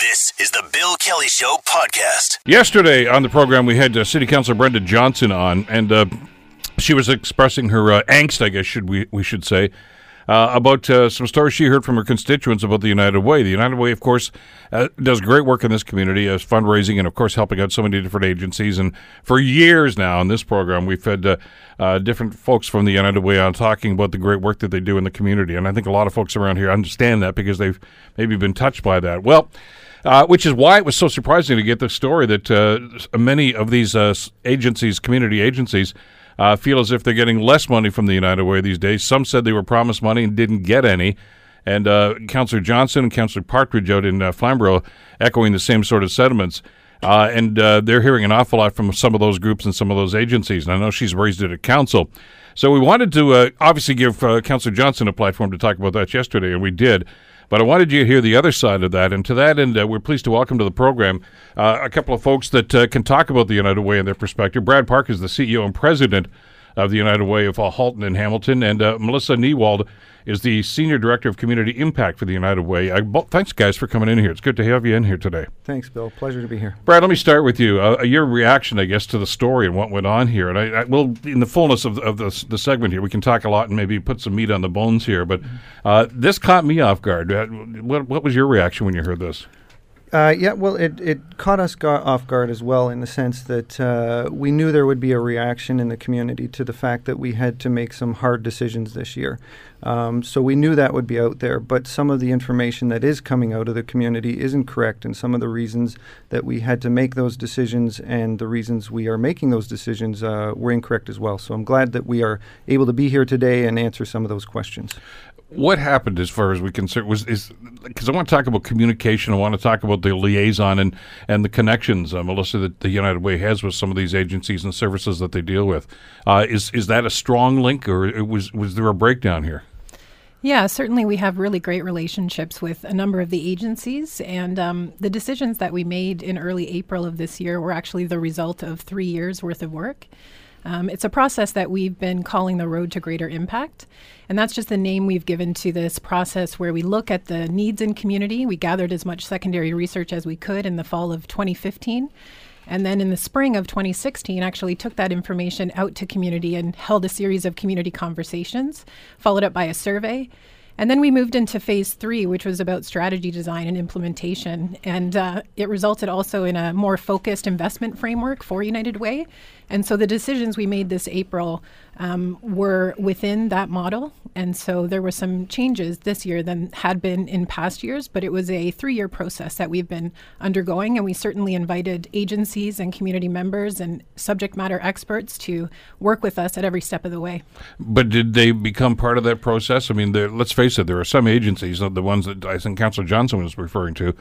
This is the Bill Kelly Show podcast. Yesterday on the program, we had uh, City Councilor Brenda Johnson on, and uh, she was expressing her uh, angst, I guess should we we should say, uh, about uh, some stories she heard from her constituents about the United Way. The United Way, of course, uh, does great work in this community as fundraising and, of course, helping out so many different agencies. And for years now on this program, we've had different folks from the United Way on talking about the great work that they do in the community. And I think a lot of folks around here understand that because they've maybe been touched by that. Well. Uh, which is why it was so surprising to get the story that uh, many of these uh, agencies, community agencies, uh, feel as if they're getting less money from the United Way these days. Some said they were promised money and didn't get any. And uh, Councillor Johnson and Councillor Partridge out in uh, Flamborough echoing the same sort of sentiments. and they're hearing an awful lot from some of those groups and some of those agencies. And I know she's raised it at council. So we wanted to obviously give Councillor Johnson a platform to talk about that yesterday, and we did. But I wanted you to hear the other side of that. And to that end, uh, we're pleased to welcome to the program uh, a couple of folks that uh, can talk about the United Way and their perspective. Brad Park is the CEO and president of the United Way of Halton and Hamilton, and uh, Melissa Niewald is the Senior Director of Community Impact for the United Way. I, well, thanks, guys, for coming in here. It's good to have you in here today. Thanks, Bill. Pleasure to be here. Brad, let me start with you. Uh, your reaction, I guess, to the story and what went on here. And I, I will, in the fullness of, of the, the segment here, we can talk a lot and maybe put some meat on the bones here. But uh, this caught me off guard. Uh, what, what was your reaction when you heard this? Uh, yeah, well, it, it caught us off guard as well in the sense that uh, we knew there would be a reaction in the community to the fact that we had to make some hard decisions this year. Um, so we knew that would be out there, but some of the information that is coming out of the community isn't correct, and some of the reasons that we had to make those decisions and the reasons we are making those decisions uh, were incorrect as well. So I'm glad that we are able to be here today and answer some of those questions what happened as far as we concern was is because I want to talk about communication. I want to talk about the liaison and and the connections, uh, Melissa, that the United Way has with some of these agencies and services that they deal with. Uh, is is that a strong link, or was was there a breakdown here? Yeah, certainly we have really great relationships with a number of the agencies, and um, the decisions that we made in early April of this year were actually the result of three years worth of work. Um, it's a process that we've been calling the Road to Greater Impact. And that's just the name we've given to this process where we look at the needs in community. We gathered as much secondary research as we could in the fall of 2015. And then in the spring of 2016, actually took that information out to community and held a series of community conversations, followed up by a survey. And then we moved into phase three, which was about strategy design and implementation. And uh, it resulted also in a more focused investment framework for United Way. And so the decisions we made this April um, were within that model. And so there were some changes this year than had been in past years, but it was a three year process that we've been undergoing. And we certainly invited agencies and community members and subject matter experts to work with us at every step of the way. But did they become part of that process? I mean, let's face it, there are some agencies, the ones that I think Councillor Johnson was referring to,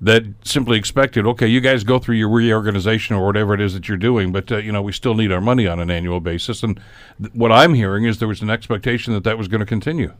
that simply expected, okay, you guys go through your reorganization or whatever it is that you're doing, but uh, you know we still need our money on an annual basis. And th- what I'm hearing is there was an expectation that that was going to continue.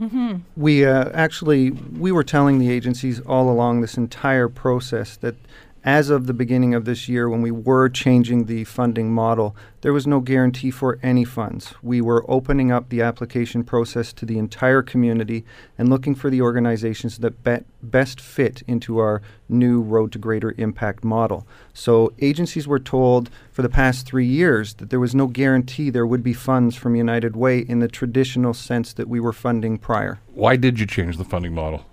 Mm-hmm. We uh, actually we were telling the agencies all along this entire process that as of the beginning of this year, when we were changing the funding model, there was no guarantee for any funds. We were opening up the application process to the entire community and looking for the organizations that be- best fit into our new Road to Greater Impact model. So, agencies were told for the past three years that there was no guarantee there would be funds from United Way in the traditional sense that we were funding prior. Why did you change the funding model?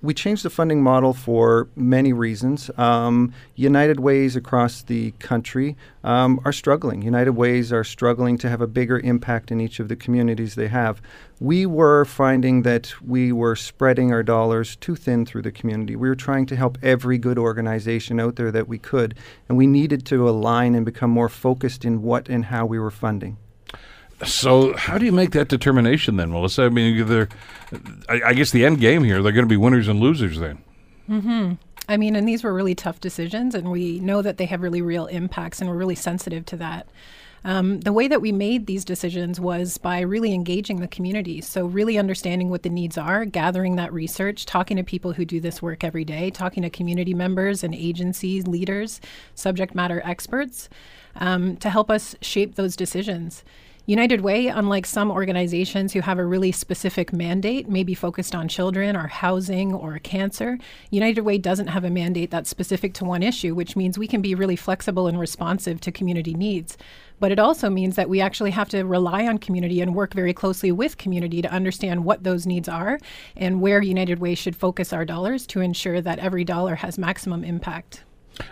We changed the funding model for many reasons. Um, United Ways across the country um, are struggling. United Ways are struggling to have a bigger impact in each of the communities they have. We were finding that we were spreading our dollars too thin through the community. We were trying to help every good organization out there that we could, and we needed to align and become more focused in what and how we were funding. So, how do you make that determination then, Melissa? I mean, they're, I, I guess the end game here, they're going to be winners and losers then. Mm-hmm. I mean, and these were really tough decisions, and we know that they have really real impacts, and we're really sensitive to that. Um, the way that we made these decisions was by really engaging the community. So, really understanding what the needs are, gathering that research, talking to people who do this work every day, talking to community members and agencies, leaders, subject matter experts um, to help us shape those decisions United Way, unlike some organizations who have a really specific mandate, maybe focused on children or housing or cancer, United Way doesn't have a mandate that's specific to one issue, which means we can be really flexible and responsive to community needs. But it also means that we actually have to rely on community and work very closely with community to understand what those needs are and where United Way should focus our dollars to ensure that every dollar has maximum impact.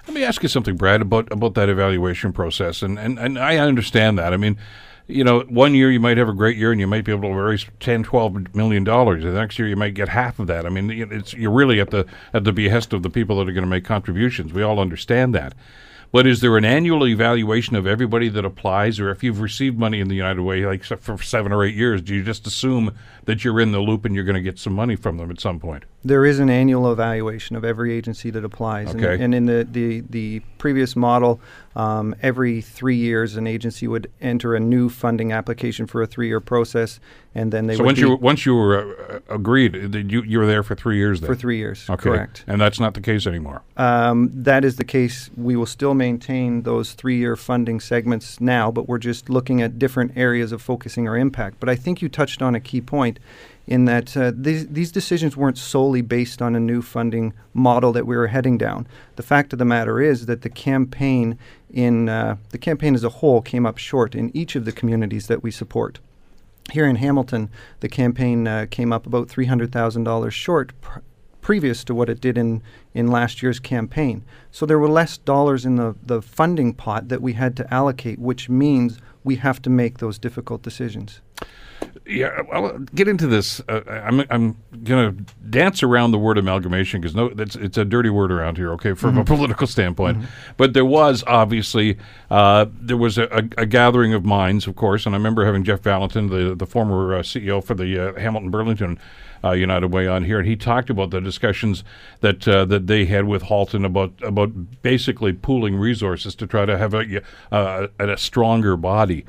Let me ask you something, Brad, about about that evaluation process, and and, and I understand that. I mean, you know, one year you might have a great year and you might be able to raise 10, 12 million dollars. The next year you might get half of that. I mean, it's you're really at the at the behest of the people that are going to make contributions. We all understand that. But is there an annual evaluation of everybody that applies, or if you've received money in the United Way, like for seven or eight years, do you just assume that you're in the loop and you're going to get some money from them at some point? There is an annual evaluation of every agency that applies. Okay. And, and in the, the, the previous model, um, every three years, an agency would enter a new funding application for a three year process, and then they so would once be you once you were uh, agreed, you you were there for three years. Then for three years. Okay, Correct. and that's not the case anymore. Um, that is the case. We will still maintain those three year funding segments now, but we're just looking at different areas of focusing our impact. But I think you touched on a key point in that uh, these, these decisions weren't solely based on a new funding model that we were heading down. The fact of the matter is that the campaign in uh, the campaign as a whole came up short in each of the communities that we support. Here in Hamilton, the campaign uh, came up about three hundred thousand dollars short. Pr- previous to what it did in, in last year's campaign. So there were less dollars in the, the funding pot that we had to allocate, which means we have to make those difficult decisions. Yeah, I'll get into this. Uh, I'm I'm gonna dance around the word amalgamation because no, that's it's a dirty word around here. Okay, from a political standpoint, but there was obviously uh, there was a, a, a gathering of minds, of course, and I remember having Jeff Valentin, the the former uh, CEO for the uh, Hamilton Burlington. Uh, United Way on here, and he talked about the discussions that uh, that they had with Halton about about basically pooling resources to try to have a uh, a, a stronger body.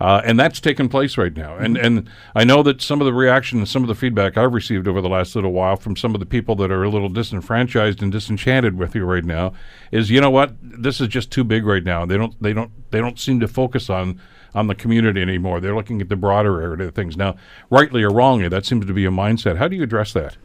Uh, and that's taking place right now. And and I know that some of the reaction and some of the feedback I've received over the last little while from some of the people that are a little disenfranchised and disenchanted with you right now is, you know what, this is just too big right now. They don't they don't they don't seem to focus on on the community anymore. They're looking at the broader area of things now. Rightly or wrongly, that seems to be a mindset. How do you address that?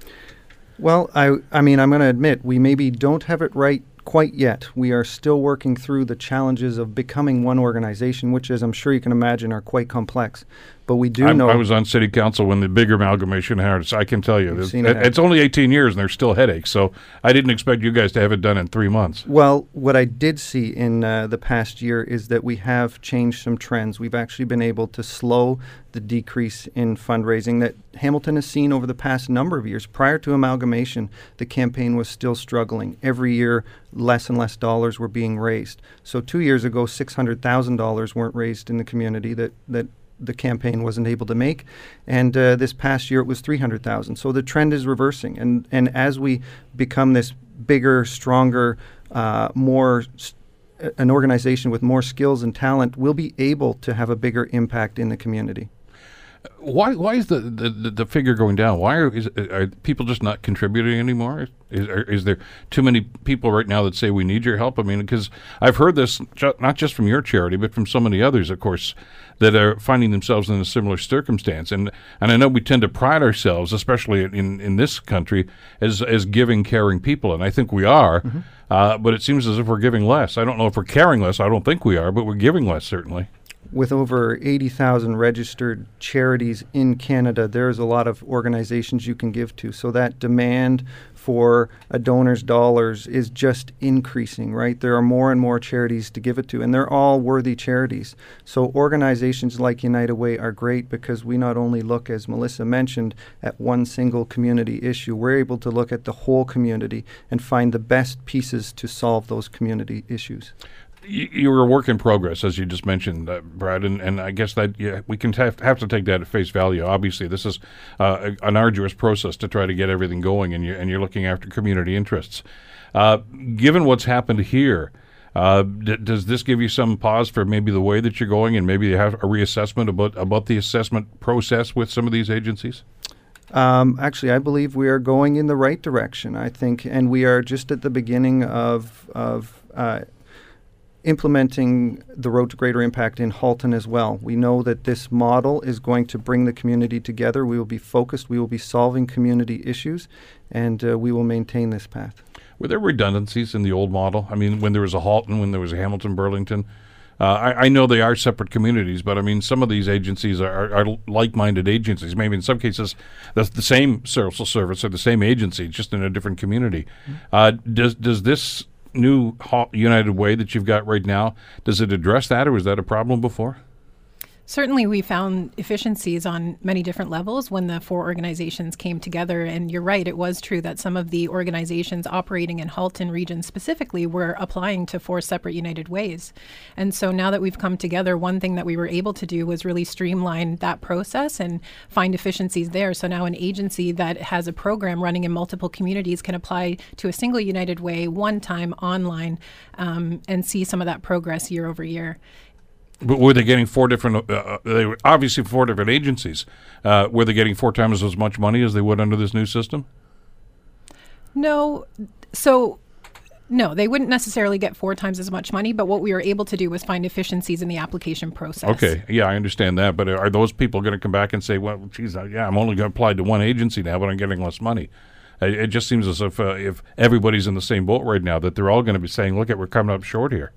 Well, I, I mean, I'm going to admit we maybe don't have it right quite yet. We are still working through the challenges of becoming one organization, which, as I'm sure you can imagine, are quite complex. But we do I'm- know I was on city council when the big amalgamation happened. So I can tell you, it's, it it's only 18 years and there's still headaches. So I didn't expect you guys to have it done in three months. Well, what I did see in uh, the past year is that we have changed some trends. We've actually been able to slow the decrease in fundraising that Hamilton has seen over the past number of years. Prior to amalgamation, the campaign was still struggling. Every year, less and less dollars were being raised. So two years ago, six hundred thousand dollars weren't raised in the community that that the campaign wasn't able to make, and uh, this past year it was three hundred thousand. So the trend is reversing, and and as we become this bigger, stronger, uh, more s- an organization with more skills and talent, we'll be able to have a bigger impact in the community. Why why is the, the, the, figure going down? Why are, is, are people just not contributing anymore? Is, are, is there too many people right now that say we need your help? I mean, because I've heard this ju- not just from your charity, but from so many others, of course, that are finding themselves in a similar circumstance. And and I know we tend to pride ourselves, especially in, in this country, as as giving, caring people, and I think we are. Uh, but it seems as if we're giving less. I don't know if we're caring less. I don't think we are, but we're giving less certainly. With over 80,000 registered charities in Canada, there's a lot of organizations you can give to. So that demand for a donor's dollars is just increasing, right? There are more and more charities to give it to, and they're all worthy charities. So organizations like United Way are great because we not only look, as Melissa mentioned, at one single community issue, we're able to look at the whole community and find the best pieces to solve those community issues. You, were a work in progress, as you just mentioned, uh, Brad, and, and I guess that yeah, we can have, have to take that at face value. Obviously, this is uh, an arduous process to try to get everything going, and you're, and you're looking after community interests. Uh, given what's happened here, uh, d- does this give you some pause for maybe the way that you're going, and maybe have a reassessment about about the assessment process with some of these agencies? Um, actually, I believe we are going in the right direction. I think, and we are just at the beginning of of uh, implementing the Road to Greater Impact in Halton as well. We know that this model is going to bring the community together. We will be focused, we will be solving community issues, and uh, we will maintain this path. Were there redundancies in the old model? I mean, when there was a Halton, when there was a Hamilton, Burlington. Uh, I, I, know they are separate communities, but I mean, some of these agencies are, are, like-minded agencies. Maybe in some cases, that's the same social service or the same agency, just in a different community. Mm-hmm. Uh, does does this new United Way that you've got right now does it address that, or was that a problem before? Certainly, we found efficiencies on many different levels when the four organizations came together. And you're right, it was true that some of the organizations operating in Halton region specifically were applying to four separate United Ways. And so now that we've come together, one thing that we were able to do was really streamline that process and find efficiencies there. So now an agency that has a program running in multiple communities can apply to a single United Way one time online um, and see some of that progress year over year. But were they getting four different? Uh, uh, they were obviously four different agencies. Uh, were they getting four times as much money as they would under this new system? No. So, no, they wouldn't necessarily get four times as much money. But what we were able to do was find efficiencies in the application process. Okay, yeah, I understand that. But are those people going to come back and say, "Well, geez, uh, yeah, I'm only going to apply to one agency now, but I'm getting less money"? It just seems as if uh, if everybody's in the same boat right now, that they're all going to be saying, "Look, at we're coming up short here."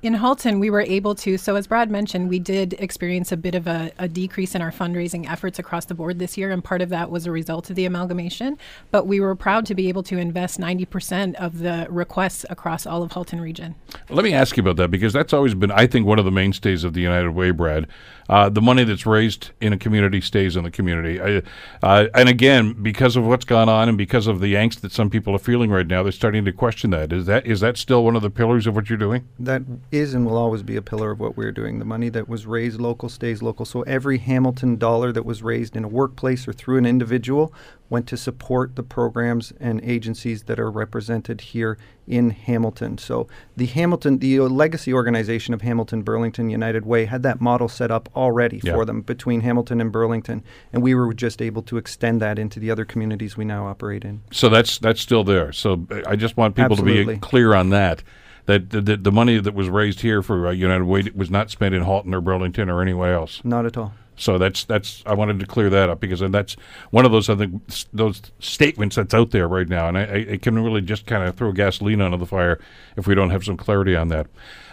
In Halton, we were able to. So, as Brad mentioned, we did experience a bit of a, a, decrease in our fundraising efforts across the board this year, and part of that was a result of the amalgamation. But we were proud to be able to invest 90% of the requests across all of Halton region. Let me ask you about that because that's always been, I think, one of the mainstays of the United Way, Brad. Uh, the money that's raised in a community stays in the community. I, uh, and again, because of what's gone on and because of the angst that some people are feeling right now, they're starting to question that. Is that is that still one of the pillars of what you're doing? That is and will always be a pillar of what we're doing. The money that was raised local stays local. So every Hamilton dollar that was raised in a workplace or through an individual went to support the programs and agencies that are represented here in Hamilton. So the Hamilton, the legacy organization of Hamilton Burlington United Way had that model set up already yeah. for them between Hamilton and Burlington, and we were just able to extend that into the other communities we now operate in. So that's that's still there. So I just want people Absolutely. to be clear on that. That the, the, money that was raised here for uh, United Way was not spent in Halton or Burlington or anywhere else. Not at all. So that's that's I wanted to clear that up because that's one of those other those statements that's out there right now, and I, it can really just kind of throw gasoline onto the fire if we don't have some clarity on that.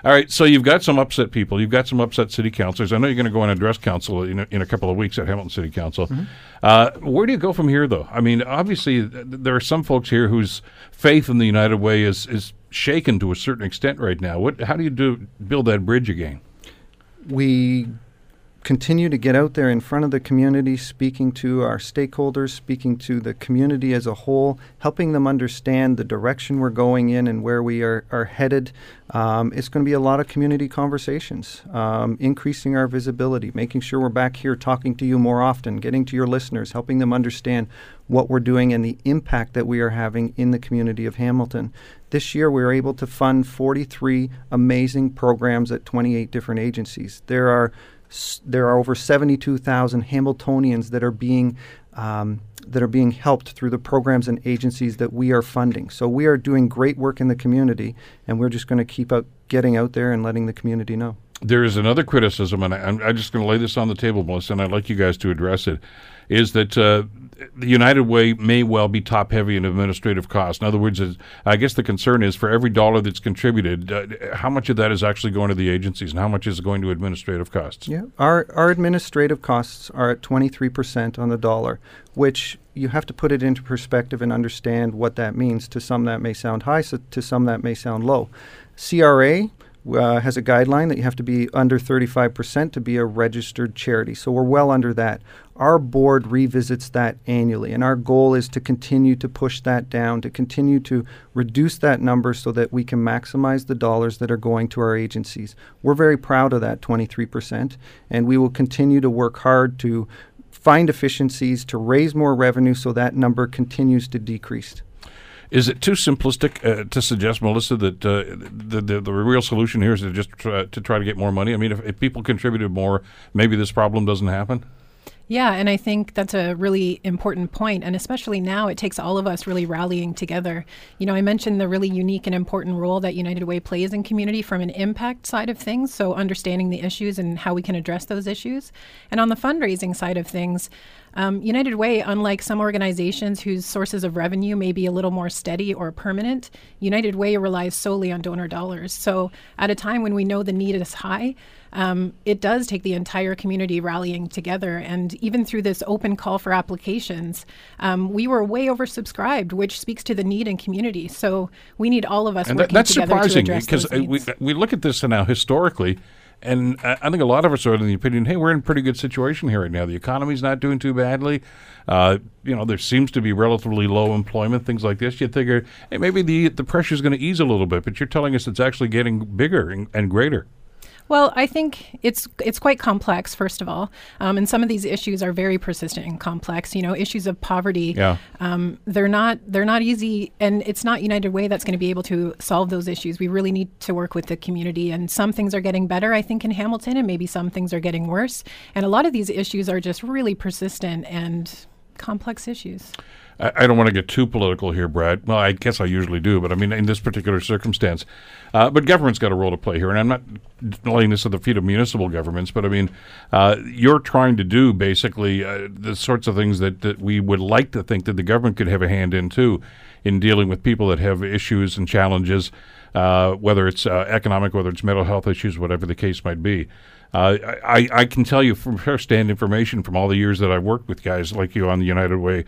All right, so you've got some upset people, you've got some upset city councilors. I know you're going to go and address council in a, in a couple of weeks at Hamilton City Council. Mm-hmm. Uh, where do you go from here, though? I mean, obviously th- there are some folks here whose faith in the United Way is is shaken to a certain extent right now. What how do you do build that bridge again? We continue to get out there in front of the community, speaking to our stakeholders, speaking to the community as a whole, helping them understand the direction we're going in and where we are, are headed. Um, it's going to be a lot of community conversations, um, increasing our visibility, making sure we're back here talking to you more often, getting to your listeners, helping them understand what we're doing and the impact that we are having in the community of Hamilton. This year, we were able to fund 43 amazing programs at 28 different agencies. There are there are over 72,000 Hamiltonians that are being um, that are being helped through the programs and agencies that we are funding. So we are doing great work in the community, and we're just going to keep out getting out there and letting the community know. There is another criticism, and I, am just going to lay this on the table, Melissa, and I'd like you guys to address it. Is that uh, the United Way may well be top heavy in administrative costs. In other words, I guess the concern is for every dollar that's contributed, uh, how much of that is actually going to the agencies and how much is going to administrative costs? Yeah, our, our administrative costs are at 23% on the dollar, which you have to put it into perspective and understand what that means. To some, that may sound high, so to some, that may sound low. CRA uh, has a guideline that you have to be under 35% to be a registered charity. So we're well under that. Our board revisits that annually, and our goal is to continue to push that down, to continue to reduce that number so that we can maximize the dollars that are going to our agencies. We're very proud of that 23%, and we will continue to work hard to find efficiencies, to raise more revenue so that number continues to decrease. Is it too simplistic uh, to suggest, Melissa, that uh, the, the, the real solution here is to just try, to try to get more money? I mean, if, if people contributed more, maybe this problem doesn't happen. Yeah, and I think that's a really important point, and especially now, it takes all of us really rallying together. You know, I mentioned the really unique and important role that United Way plays in community from an impact side of things, so understanding the issues and how we can address those issues. And on the fundraising side of things, um, United Way, unlike some organizations whose sources of revenue may be a little more steady or permanent, United Way relies solely on donor dollars. So, at a time when we know the need is high, um, it does take the entire community rallying together. And even through this open call for applications, um, we were way oversubscribed, which speaks to the need in community. So we need all of us And working that, that's together surprising to address because those uh, we, needs. we look at this now historically, and I think a lot of us are in the opinion, hey, we're in a pretty good situation here right now. The economy's not doing too badly. Uh, you know, there seems to be relatively low employment, things like this. You'd figure, hey, maybe the the pressure's going to ease a little bit, but you're telling us it's actually getting bigger and, and greater. Well, I think it's it's quite complex, first of all, um, and some of these issues are very persistent and complex. You know, issues of poverty. Yeah. Um, they're not they're not easy, and it's not United Way that's going to be able to solve those issues. We really need to work with the community, and some things are getting better, I think, in Hamilton, and maybe some things are getting worse. And a lot of these issues are just really persistent and complex issues. I, I don't want to get too political here, Brad. Well, I guess I usually do, but I mean, in this particular circumstance. Uh, but government's got a role to play here, and I'm not laying this at the feet of municipal governments, but I mean, uh, you're trying to do basically uh, the sorts of things that, that we would like to think that the government could have a hand in too, in dealing with people that have issues and challenges, uh, whether it's uh, economic, whether it's mental health issues, whatever the case might be. Uh, I, I can tell you from first-hand information from all the years that I've worked with guys like you on the United Way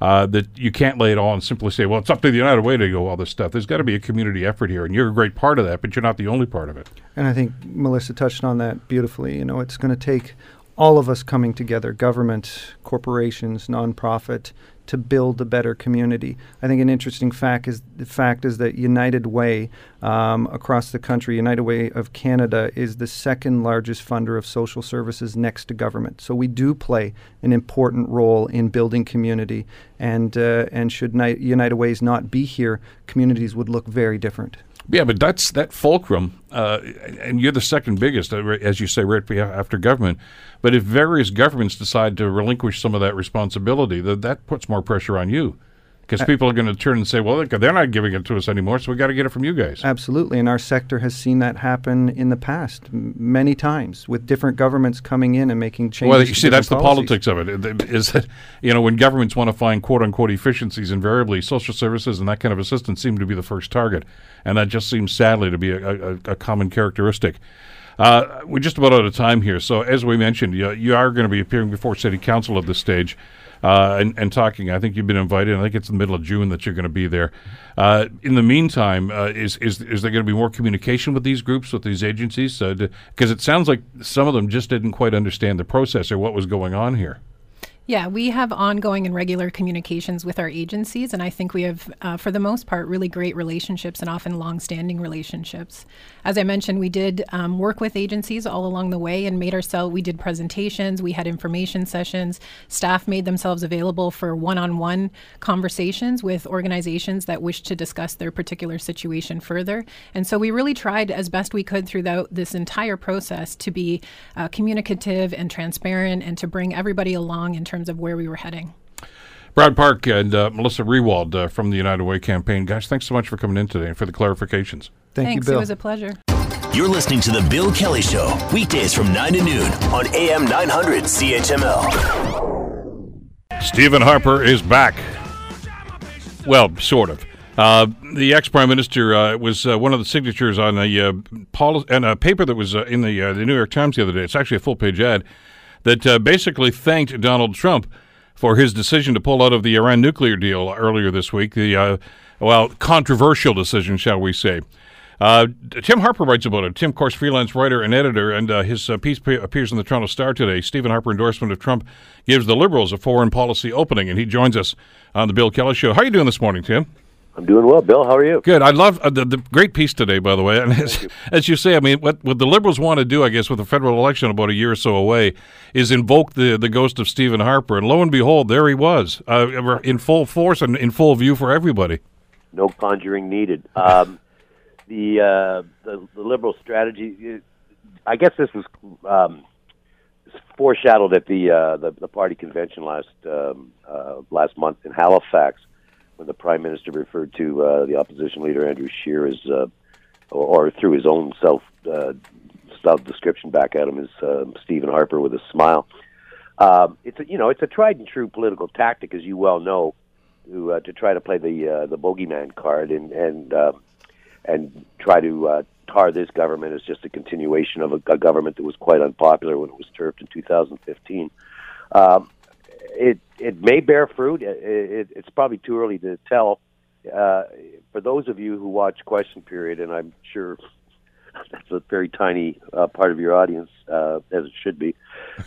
uh, that you can't lay it all and simply say, well, it's up to the United Way to go all this stuff. There's got to be a community effort here, and you're a great part of that, but you're not the only part of it. And I think Melissa touched on that beautifully. You know, it's going to take all of us coming together government, corporations, nonprofit to build a better community. I think an interesting fact is the fact is that United Way um, across the country, United Way of Canada, is the second largest funder of social services next to government. So we do play an important role in building community. And uh, and should Ni- United Ways not be here, communities would look very different. Yeah, but that's that fulcrum, uh, and you're the second biggest, uh, as you say, right after government. But if various governments decide to relinquish some of that responsibility, that that puts more pressure on you, because people are going to turn and say, "Well, look, they're not giving it to us anymore, so we got to get it from you guys." Absolutely, and our sector has seen that happen in the past m- many times with different governments coming in and making changes. Well, you see, that's the politics of it. it. Is that you know when governments want to find quote unquote efficiencies, invariably social services and that kind of assistance seem to be the first target, and that just seems sadly to be a, a, a common characteristic. Uh, we're just about out of time here, so as we mentioned, you, you are going to be appearing before City Council at this stage. Uh, and, and talking, I think you've been invited. I think it's the middle of June that you're going to be there. Uh, in the meantime, uh, is is is there going to be more communication with these groups, with these agencies? Because it sounds like some of them just didn't quite understand the process or what was going on here. Yeah, we have ongoing and regular communications with our agencies, and I think we have, uh, for the most part, really great relationships and often long-standing relationships. As I mentioned, we did um, work with agencies all along the way and made ourselves. We did presentations, we had information sessions. Staff made themselves available for one-on-one conversations with organizations that wished to discuss their particular situation further. And so we really tried as best we could throughout this entire process to be uh, communicative and transparent, and to bring everybody along in terms of where we were heading. Brad Park and uh, Melissa Rewald uh, from the United Way campaign. Guys, thanks so much for coming in today and for the clarifications. Thank Thanks. you, Bill. It was a pleasure. You're listening to The Bill Kelly Show, weekdays from 9 to noon on AM 900 CHML. Stephen Harper is back. Well, sort of. Uh, the ex prime minister uh, was uh, one of the signatures on a uh, poli- and a paper that was uh, in the uh, the New York Times the other day. It's actually a full page ad that uh, basically thanked Donald Trump for his decision to pull out of the Iran nuclear deal earlier this week. The uh, well controversial decision, shall we say? Uh, Tim Harper writes about it. Tim, of course, freelance writer and editor, and uh, his uh, piece pe- appears in the Toronto Star today. Stephen Harper endorsement of Trump gives the Liberals a foreign policy opening, and he joins us on the Bill Kelly Show. How are you doing this morning, Tim? I'm doing well, Bill. How are you? Good. I love uh, the, the great piece today, by the way. And as, as you say, I mean, what, what the Liberals want to do, I guess, with the federal election about a year or so away, is invoke the, the ghost of Stephen Harper. And lo and behold, there he was, uh, in full force and in full view for everybody. No conjuring needed. Um, the, uh, the the liberal strategy. I guess this was um, foreshadowed at the, uh, the the party convention last um, uh, last month in Halifax when the prime minister referred to uh, the opposition leader Andrew Scheer as, uh, or, or through his own self uh, self description back at him as uh, Stephen Harper with a smile. Um, it's a, you know it's a tried and true political tactic, as you well know, to uh, to try to play the uh, the bogeyman card and and uh, and try to uh, tar this government as just a continuation of a, a government that was quite unpopular when it was turfed in 2015. Um, it it may bear fruit. It, it, it's probably too early to tell. Uh, for those of you who watch Question Period, and I'm sure that's a very tiny uh, part of your audience, uh, as it should be.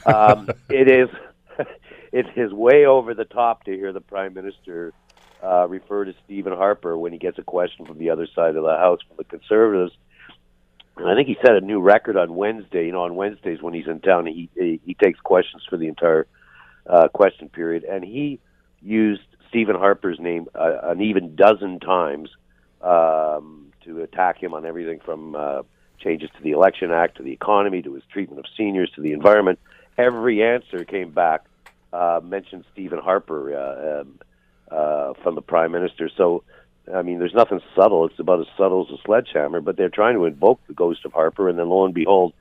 Um, it is it is way over the top to hear the prime minister uh, refer to Stephen Harper when he gets a question from the other side of the house from the conservatives. And I think he set a new record on Wednesday. You know, on Wednesdays when he's in town, he he, he takes questions for the entire uh, question period, and he used Stephen Harper's name uh, an even dozen times um, to attack him on everything from uh, changes to the Election Act, to the economy, to his treatment of seniors, to the environment. Every answer came back uh, mentioned Stephen Harper uh, um, uh, from the Prime Minister. So, I mean, there's nothing subtle. It's about as subtle as a sledgehammer. But they're trying to invoke the ghost of Harper, and then lo and behold,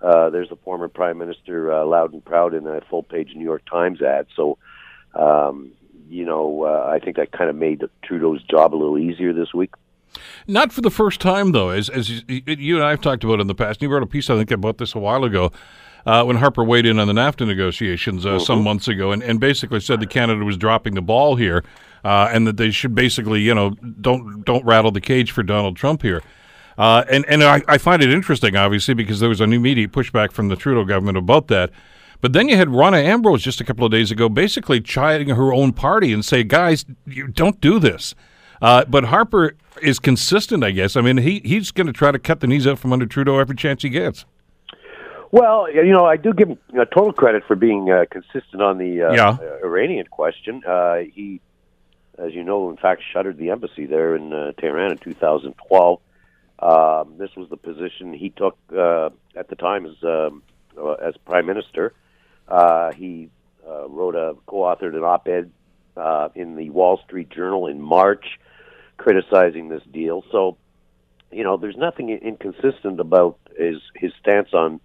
uh, there's the former Prime Minister uh, loud and proud in a full-page New York Times ad. So, um, you know, uh, I think that kind of made Trudeau's job a little easier this week. Not for the first time, though, as as you and I have talked about in the past. You wrote a piece, I think, about this a while ago. Uh, when Harper weighed in on the NAFTA negotiations uh, mm-hmm. some months ago, and, and basically said that Canada was dropping the ball here, uh, and that they should basically, you know, don't don't rattle the cage for Donald Trump here. Uh, and and I, I, find it interesting, obviously, because there was an immediate pushback from the Trudeau government about that. But then you had Rona Ambrose just a couple of days ago, basically chiding her own party and say, "Guys, you don't do this." Uh, but Harper is consistent, I guess. I mean, he he's going to try to cut the knees out from under Trudeau every chance he gets. Well, you know, I do give him uh, total credit for being uh, consistent on the uh, yeah. Uh, Iranian question. Uh, he, as you know, in fact, shuttered the embassy there in uh, Tehran in 2012. Um, this was the position he took uh, at the time as um, uh, as prime minister. Uh, he uh, wrote a co-authored an op-ed uh, in the Wall Street Journal in March, criticizing this deal. So, you know, there's nothing inconsistent about his his stance on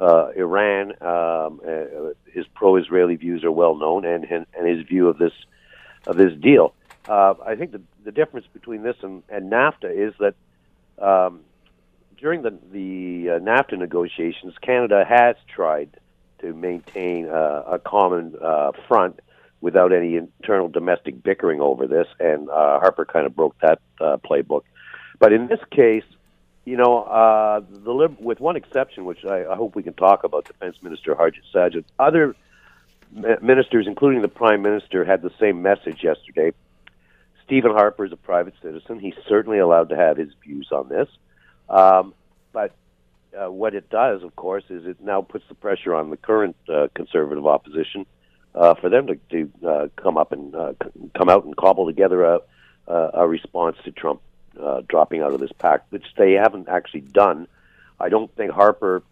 uh, Iran. Um, uh, his pro-Israeli views are well known, and, and and his view of this of this deal. Uh, I think the the difference between this and, and NAFTA is that um, during the the uh, NAFTA negotiations, Canada has tried to maintain uh, a common uh, front without any internal domestic bickering over this, and uh, Harper kind of broke that uh, playbook. But in this case, you know, uh, the lib- with one exception, which I, I hope we can talk about, Defense Minister Harjit Sajjan, other ministers, including the Prime Minister, had the same message yesterday. Stephen Harper is a private citizen. He's certainly allowed to have his views on this. Um, but uh, what it does, of course, is it now puts the pressure on the current uh, conservative opposition uh, for them to, to uh, come up and uh, come out and cobble together a, a response to Trump uh, dropping out of this pact, which they haven't actually done. I don't think Harper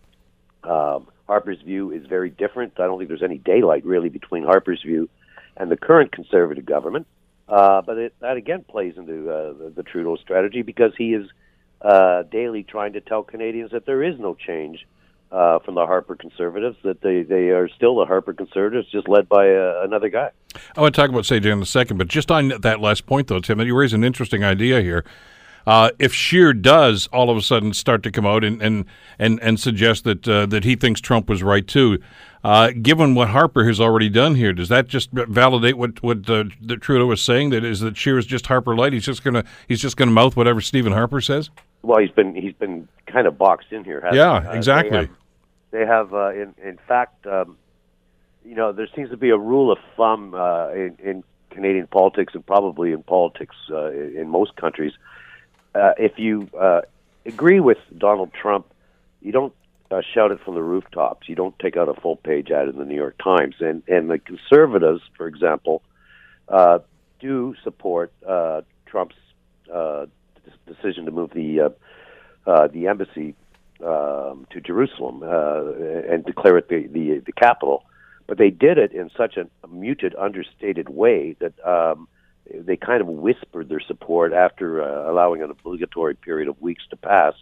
um, Harper's view is very different. I don't think there's any daylight really between Harper's view and the current conservative government. Uh, but it, that again plays into uh, the, the Trudeau strategy because he is uh, daily trying to tell Canadians that there is no change uh, from the Harper conservatives, that they, they are still the Harper conservatives, just led by uh, another guy. I want to talk about Sajjan in a second, but just on that last point, though, Tim, you raise an interesting idea here. Uh, if Scheer does all of a sudden start to come out and and and, and suggest that uh, that he thinks Trump was right too, uh, given what Harper has already done here, does that just validate what what uh, that Trudeau was saying? That is that Scheer is just Harper light. He's just gonna he's just gonna mouth whatever Stephen Harper says. Well, he's been he's been kind of boxed in here. yeah, he? exactly. Uh, they have, they have uh, in in fact, um, you know, there seems to be a rule of thumb in, in Canadian politics and probably in politics in most countries uh, if you uh, agree with Donald Trump, you don't uh, shout it from the rooftops. You don't take out a full page ad in the New York Times. And and the conservatives, for example, uh, do support uh, Trump's uh, decision to move the uh, uh, the embassy um, to Jerusalem uh, and declare it the, the the capital. But they did it in such a muted, understated way that um, they kind of whispered their support after uh, allowing an obligatory period of weeks to pass.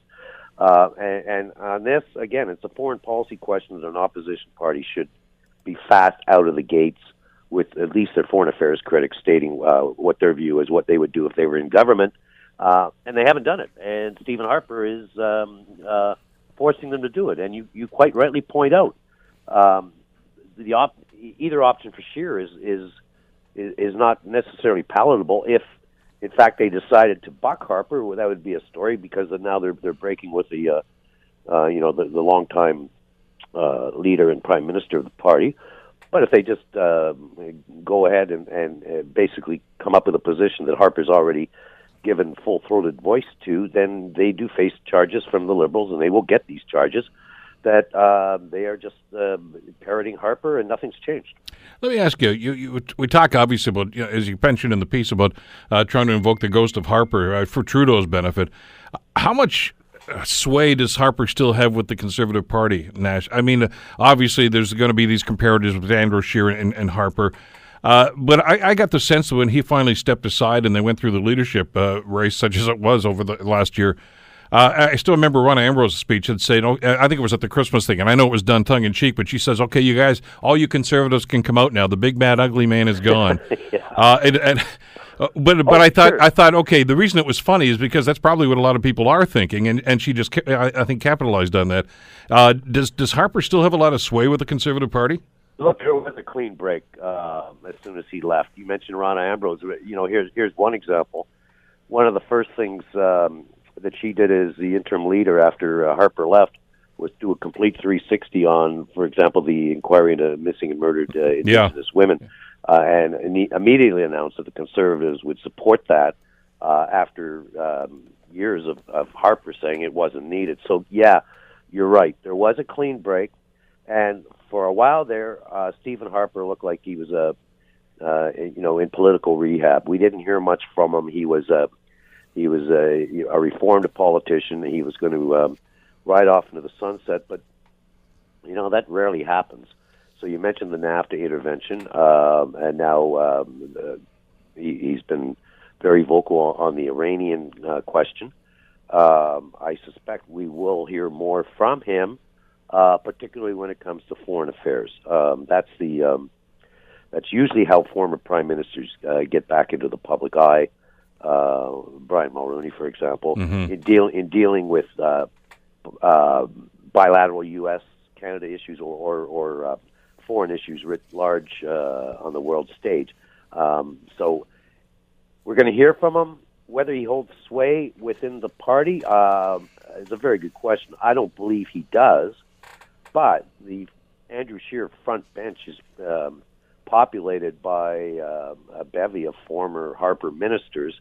Uh, and, and on this, again, it's a foreign policy question that an opposition party should be fast out of the gates with at least their foreign affairs critics stating uh, what their view is, what they would do if they were in government, uh, and they haven't done it. And Stephen Harper is um, uh, forcing them to do it. And you, you quite rightly point out um, the op- either option for Scheer is, is is not necessarily palatable. If in fact they decided to buck Harper, well, that would be a story because now they're they're breaking with the uh, uh, you know the, the longtime uh, leader and prime minister of the party. But if they just uh, go ahead and, and uh, basically come up with a position that Harper's already given full throated voice to, then they do face charges from the Liberals, and they will get these charges that uh, they are just uh, parroting Harper, and nothing's changed. Let me ask you, you, you we talk obviously about, you know, as you mentioned in the piece, about uh, trying to invoke the ghost of Harper uh, for Trudeau's benefit. How much uh, sway does Harper still have with the Conservative Party, Nash? I mean, obviously there's going to be these comparatives with Andrew Scheer and, and Harper. Uh, but I, I, got the sense that when he finally stepped aside and they went through the leadership uh, race, such as it was over the last year, uh, I still remember Rona Ambrose's speech had said, oh, I think it was at the Christmas thing, and I know it was done tongue in cheek, but she says, okay, you guys, all you conservatives can come out now. The big, bad, ugly man is gone. yeah. uh, and, and uh, but but oh, I thought sure. I thought okay the reason it was funny is because that's probably what a lot of people are thinking and, and she just I, I think capitalized on that. Uh, does does Harper still have a lot of sway with the Conservative Party? Look, there was a clean break uh, as soon as he left. You mentioned Rona Ambrose. You know, here's here's one example. One of the first things um, that she did as the interim leader after uh, Harper left was do a complete 360 on, for example, the inquiry into missing and murdered uh, Indigenous yeah. women, uh, and, and immediately announced that the Conservatives would support that uh, after um, years of, of Harper saying it wasn't needed. So, yeah, you're right. There was a clean break. And for a while there, uh, Stephen Harper looked like he was a, uh, you know, in political rehab. We didn't hear much from him. He was a, he was a, a reformed politician. He was going to um, ride off into the sunset, but you know that rarely happens. So you mentioned the NAFTA intervention, um, and now um, uh, he, he's been very vocal on the Iranian uh, question. Um, I suspect we will hear more from him uh, particularly when it comes to foreign affairs. Um, that's the um, that's usually how former prime ministers uh, get back into the public eye. Uh, Brian Mulroney, for example, mm-hmm. in deal in dealing with uh, uh, bilateral U.S. Canada issues or or, or uh, foreign issues writ large uh, on the world stage. Um, so we're going to hear from him. Whether he holds sway within the party uh, is a very good question. I don't believe he does. But the Andrew Scheer front bench is um, populated by uh, a bevy of former Harper ministers.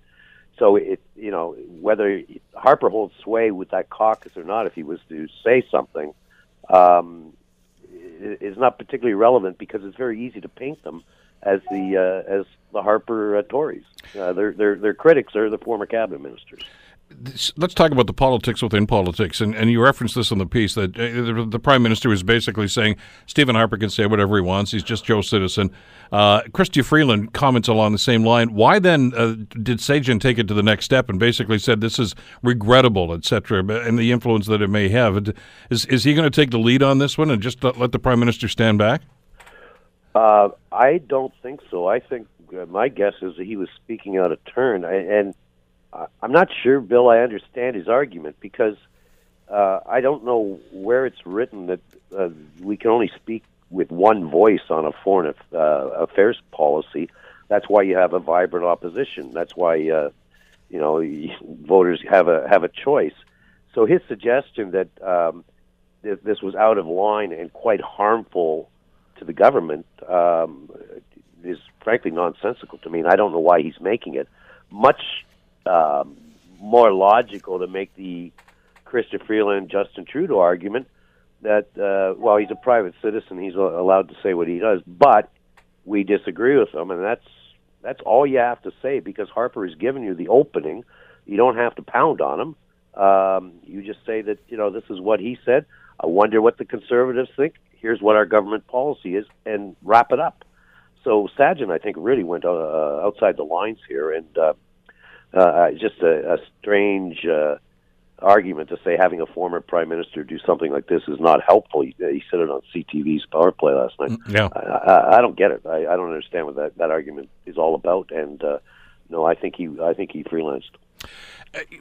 So it, you know, whether Harper holds sway with that caucus or not, if he was to say something, um, is not particularly relevant because it's very easy to paint them as the uh, as the Harper uh, Tories. Uh, their their their critics are the former cabinet ministers let's talk about the politics within politics. And, and you referenced this in the piece that uh, the, prime minister was basically saying Stephen Harper can say whatever he wants. He's just Joe Citizen. Uh, Chrystia Freeland comments along the same line. Why then uh, did Sajjan take it to the next step and basically said this is regrettable, etc., and the influence that it may have? Is is he going to take the lead on this one and just let the prime minister stand back? Uh, I don't think so. I think uh, my guess is that he was speaking out of turn, and I'm not sure, Bill. I understand his argument because uh, I don't know where it's written that uh, we can only speak with one voice on a foreign uh, affairs policy. That's why you have a vibrant opposition. That's why uh, you know voters have a have a choice. So his suggestion that um, th- this was out of line and quite harmful to the government um, is frankly nonsensical to me, and I don't know why he's making it. Much um, more logical to make the Chrystia Freeland, Justin Trudeau argument that, uh, well, he's a private citizen, he's allowed to say what he does, but we disagree with him, and that's that's all you have to say because Harper has given you the opening. You don't have to pound on him. Um, you just say that you know this is what he said. I wonder what the conservatives think. Here's what our government policy is, and wrap it up. So Sajjan, I think, really went uh, outside the lines here, and uh, uh, just a, a strange uh, argument to say having a former prime minister do something like this is not helpful. He, he said it on CTV's Power Play last night. Mm, yeah, I, I, I don't get it. I, I don't understand what that, that argument is all about. And uh, no, I think he I think he freelanced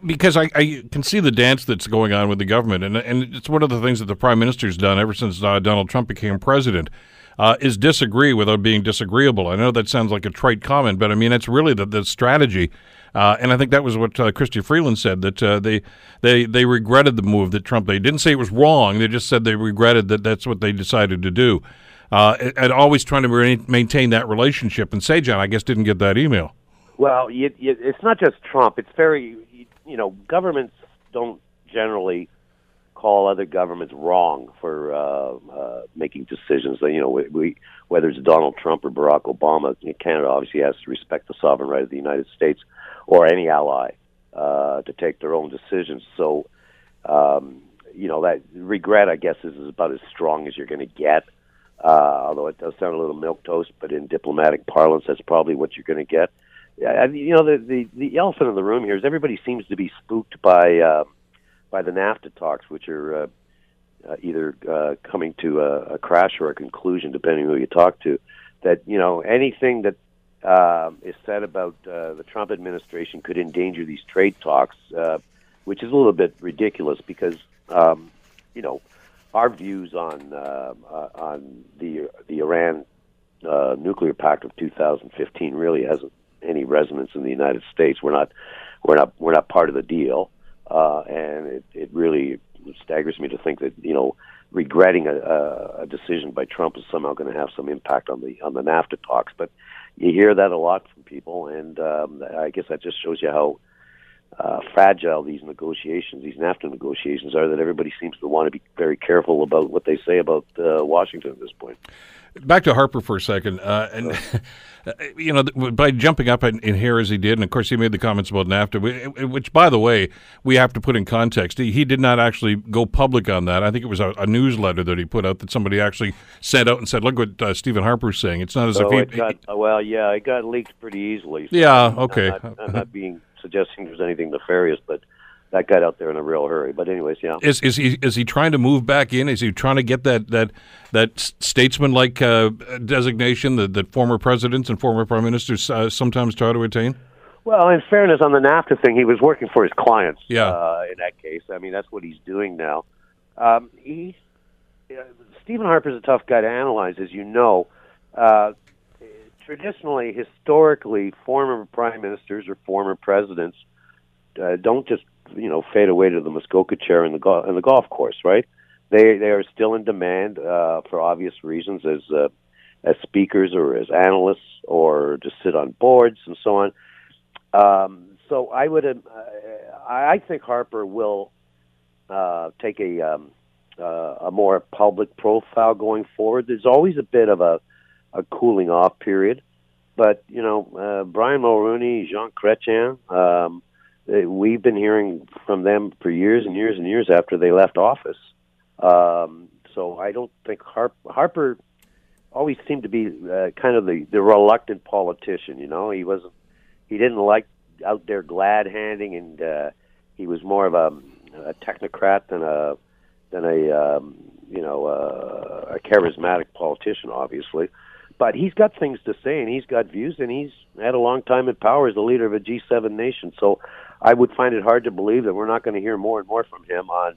because I, I, can see the dance that's going on with the government, and and it's one of the things that the prime minister's done ever since uh, Donald Trump became president. Uh, is disagree without being disagreeable. I know that sounds like a trite comment, but I mean it's really the, the strategy. Uh, and I think that was what uh, Chrystia Freeland said that uh, they they they regretted the move that Trump. They didn't say it was wrong. They just said they regretted that that's what they decided to do. Uh, and always trying to re- maintain that relationship. And Sajjan, I guess, didn't get that email. Well, it's not just Trump. It's very you know, governments don't generally call other governments wrong for uh, uh, making decisions. You know, we, we whether it's Donald Trump or Barack Obama, Canada obviously has to respect the sovereign right of the United States or any ally uh, to take their own decisions. So, um, you know, that regret, I guess, is, about as strong as you're going to get. Uh, although it does sound a little milk toast, but in diplomatic parlance, that's probably what you're going to get. Yeah, you know the, the the elephant in the room here is everybody seems to be spooked by uh, by the NAFTA talks, which are uh, uh, either uh, coming to a, a crash or a conclusion, depending who you talk to. That you know anything that uh, is said about uh, the Trump administration could endanger these trade talks, uh, which is a little bit ridiculous because um, you know our views on uh, uh, on the the Iran uh, nuclear pact of 2015 really hasn't any resonance in the United States. We're not we're not we're not part of the deal, uh, and it, it really staggers me to think that you know regretting a, a decision by Trump is somehow going to have some impact on the on the NAFTA talks. But you hear that a lot from people, and um, I guess that just shows you how uh, fragile these negotiations, these NAFTA negotiations are. That everybody seems to want to be very careful about what they say about uh, Washington at this point. Back to Harper for a second, uh, and you know, by jumping up in, in, here as he did, and of course he made the comments about NAFTA, which, by the way, we have to put in context. He, he did not actually go public on that. I think it was a, a, newsletter that he put out that somebody actually sent out and said, "Look what uh, Stephen Harper's saying." It's not as so if he. Got, well, yeah, it got leaked pretty easily. So yeah. Okay. I'm not, I'm not being suggesting there's anything nefarious, but that got out there in a real hurry. But anyways, yeah. Is is he is he trying to move back in? Is he trying to get that that that statesman like uh, designation that, that former presidents and former prime ministers uh, sometimes try to attain? Well, in fairness, on the NAFTA thing, he was working for his clients. Yeah. Uh, in that case, I mean, that's what he's doing now. Um, he, uh, Stephen Harper's a tough guy to analyze, as you know. Uh, traditionally, historically, former prime ministers or former presidents uh, don't just you know fade away to the Muskoka chair in the go- in the golf course, right? They they are still in demand uh, for obvious reasons as uh, as speakers or as analysts or to sit on boards and so on. Um, so I would uh, I think Harper will uh, take a um, uh, a more public profile going forward. There's always a bit of a a cooling off period, but you know uh, Brian Mulroney, Jean Chrétien. Um, uh, we've been hearing from them for years and years and years after they left office. Um, so I don't think Harp, Harper always seemed to be uh, kind of the, the reluctant politician. You know, he wasn't he didn't like out there glad handing, and uh, he was more of a, a technocrat than a than a um, you know uh, a charismatic politician, obviously. But he's got things to say, and he's got views, and he's had a long time in power as the leader of a G7 nation. So I would find it hard to believe that we're not going to hear more and more from him on,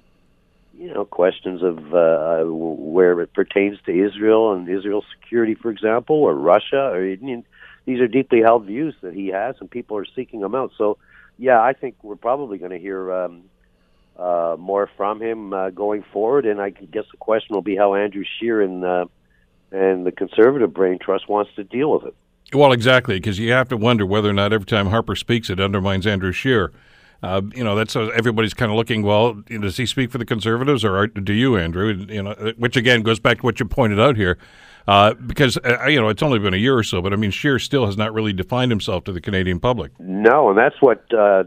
you know, questions of uh, where it pertains to Israel and Israel's security, for example, or Russia. Or I mean, these are deeply held views that he has, and people are seeking them out. So, yeah, I think we're probably going to hear um, uh, more from him uh, going forward. And I guess the question will be how Andrew Scheer and uh, the conservative brain trust wants to deal with it. Well, exactly, because you have to wonder whether or not every time Harper speaks, it undermines Andrew Scheer. Uh, you know, that's uh, everybody's kind of looking. Well, does he speak for the conservatives, or do you, Andrew? You know, which again goes back to what you pointed out here, uh, because uh, you know it's only been a year or so, but I mean, Scheer still has not really defined himself to the Canadian public. No, and that's what uh,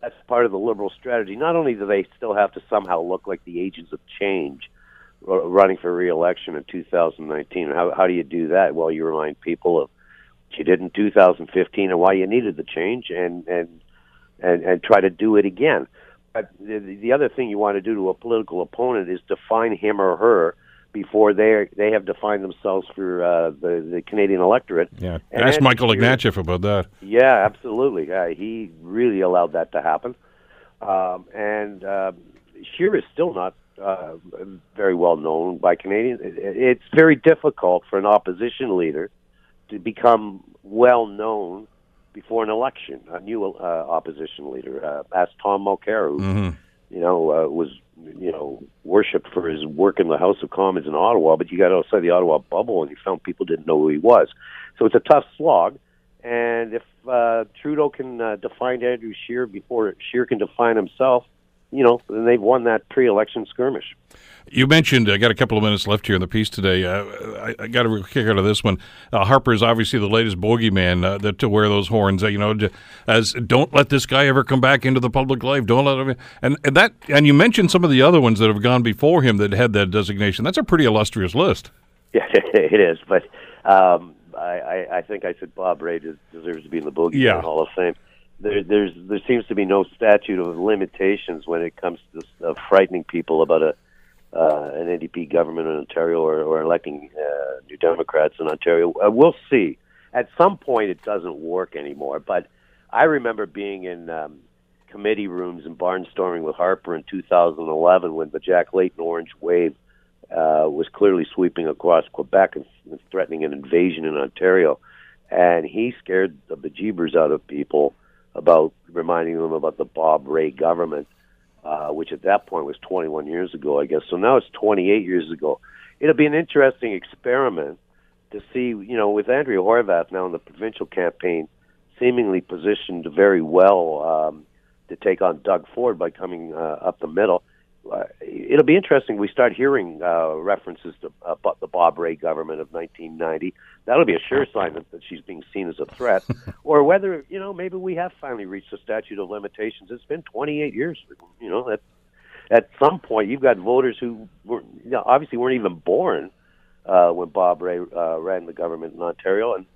that's part of the liberal strategy. Not only do they still have to somehow look like the agents of change running for reelection in 2019, how, how do you do that? Well, you remind people of what you did in 2015 and why you needed the change, and and and, and try to do it again. But the, the other thing you want to do to a political opponent is define him or her before they they have defined themselves for uh, the the Canadian electorate. Yeah, and ask Michael Ignatieff about that. Yeah, absolutely. Uh, he really allowed that to happen, um, and uh, is still not uh, very well known by Canadians. It, it's very difficult for an opposition leader to become well known before an election. A new uh, opposition leader, uh, ask Tom Mulcair, who mm-hmm. you know uh, was you know, worshipped for his work in the House of Commons in Ottawa, but you got outside the Ottawa bubble and you found people didn't know who he was. So it's a tough slog. And if uh, Trudeau can uh, define Andrew Scheer before Scheer can define himself, you know, then they've won that pre-election skirmish. You mentioned, I got a couple of minutes left here in the piece today. Uh, I, I, got a kick out of this one. Uh, Harper is obviously the latest bogeyman uh, that, to wear those horns. Uh, you know, as don't let this guy ever come back into the public life. Don't let him. And, and that. And you mentioned some of the other ones that have gone before him that had that designation. That's a pretty illustrious list. Yeah, it is. But um, I, I, think I said Bob Rae deserves to be in the bogeyman yeah. Hall of Fame. There, there's there seems to be no statute of limitations when it comes to uh, frightening people about a uh, an NDP government in Ontario or, or electing uh, New Democrats in Ontario. Uh, we'll see. At some point, it doesn't work anymore. But I remember being in um, committee rooms and barnstorming with Harper in 2011 when the Jack Layton Orange Wave uh, was clearly sweeping across Quebec and, and threatening an invasion in Ontario. And he scared the bejeebers out of people about reminding them about the Bob Rae government uh, which at that point was 21 years ago, I guess. So now it's 28 years ago. It'll be an interesting experiment to see, you know, with Andrea Horwath now in the provincial campaign, seemingly positioned very well um, to take on Doug Ford by coming uh, up the middle uh, it'll be interesting. We start hearing uh, references to uh, the Bob Rae government of 1990. That'll be a sure sign that, that she's being seen as a threat, or whether you know maybe we have finally reached the statute of limitations. It's been 28 years. You know that at some point you've got voters who were you know, obviously weren't even born uh, when Bob Rae uh, ran the government in Ontario, and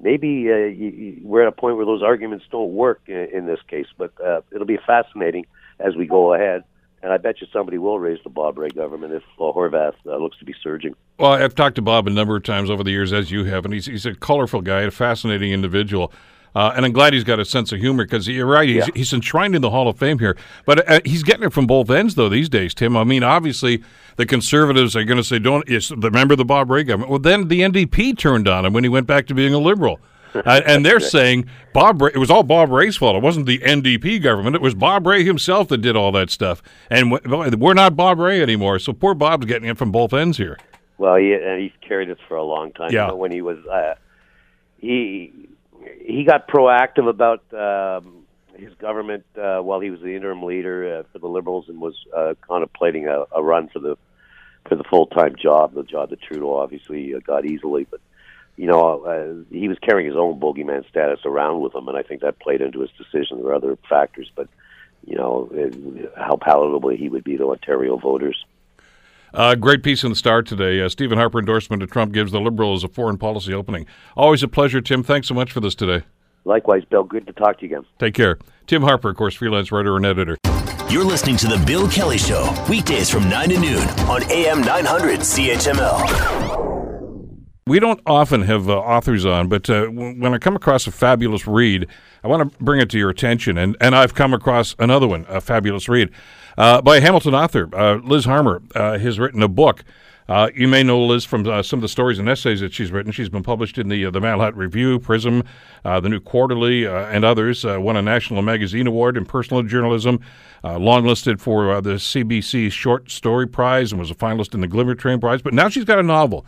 maybe uh, you, you, we're at a point where those arguments don't work in, in this case. But uh, it'll be fascinating as we go ahead and I bet you somebody will raise the Bob Rae government if uh, Horwath uh, looks to be surging. Well, I've talked to Bob a number of times over the years, as you have, and he's he's a colorful guy, a fascinating individual. Uh, and I'm glad he's got a sense of humor because you're right. He's, yeah. he's enshrined in the Hall of Fame here. But uh, he's getting it from both ends, though, these days, Tim. I mean, obviously, the conservatives are going to say, don't, remember the Bob Rae government. Well, then the NDP turned on him when he went back to being a liberal uh, and they're saying Bob Rae, it was all Bob Rae's fault. It wasn't the NDP government. It was Bob Rae himself that did all that stuff. And we're not Bob Rae anymore. So poor Bob's getting it from both ends here. Well, he, and he's carried this for a long time. Yeah. When he was, uh, he he got proactive about um, his government uh, while he was the interim leader uh, for the Liberals and was uh, contemplating a, a run for the for the full time job, the job that Trudeau obviously uh, got easily, but you know, uh, he was carrying his own bogeyman status around with him, and I think that played into his decision. There were other factors, but you know, it, how palatable he would be to Ontario voters. Uh, great piece in the Star today. Uh, Stephen Harper endorsement of Trump gives the Liberals a foreign policy opening. Always a pleasure, Tim. Thanks so much for this today. Likewise, Bill. Good to talk to you again. Take care. Tim Harper, of course, freelance writer and editor. You're listening to The Bill Kelly Show, weekdays from 9 to noon on AM 900 CHML. We don't often have uh, authors on, but uh, when I come across a fabulous read, I want to bring it to your attention. And, and I've come across another one, a fabulous read, uh, by a Hamilton author. Uh, Liz Harmer uh, has written a book. Uh, you may know Liz from some of the stories and essays that she's written. She's been published in the the Manhattan Review, Prism, the New Quarterly, and others. won a National Magazine Award in personal journalism. longlisted for the CBC Short Story Prize and was a finalist in the Glimmer Train Prize. But now she's got a novel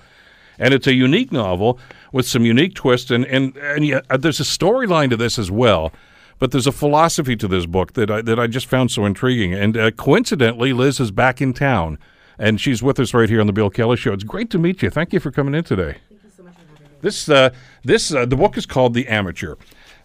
and it's a unique novel with some unique twists, and and and yeah, uh, there's a storyline to this as well. But there's a philosophy to this book that I, that I just found so intriguing. And uh, coincidentally, Liz is back in town, and she's with us right here on the Bill Kelly Show. It's great to meet you. Thank you for coming in today. Thank you so much for having me. This uh, this uh, the book is called The Amateur,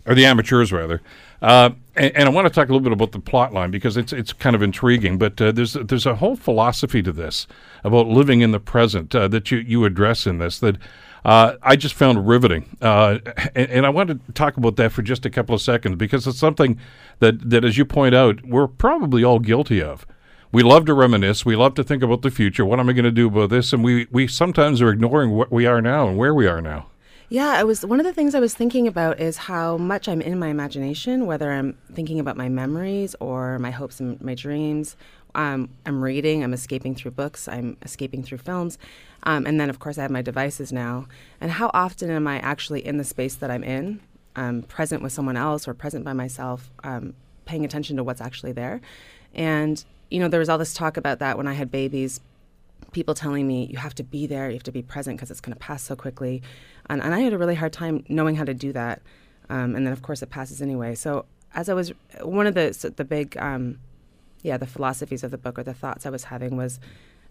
or The Amateurs rather. Uh, and, and, I want to talk a little bit about the plot line because it's it's kind of intriguing. But uh, there's there's a whole philosophy to this about living in the present uh, that you you address in this that. Uh, I just found riveting, uh, and, and, I want to talk about that for just a couple of seconds because it's something that, that, as you point out, we're probably all guilty of. We love to reminisce. We love to think about the future. What am I going to do about this? And we, we sometimes are ignoring what we are now and where we are now. Yeah, I was one of the things I was thinking about is how much I'm in my imagination, whether I'm thinking about my memories or my hopes and my dreams. Um, I'm reading, I'm escaping through books, I'm escaping through films. Um, and then, of course, I have my devices now. And how often am I actually in the space that I'm in, um, present with someone else or present by myself, um, paying attention to what's actually there? And, you know, there was all this talk about that when I had babies people telling me you have to be there, you have to be present because it's going to pass so quickly, and, and I had a really hard time knowing how to do that. Um, and then of course it passes anyway. So as I was one of the so the big um, yeah the philosophies of the book or the thoughts I was having was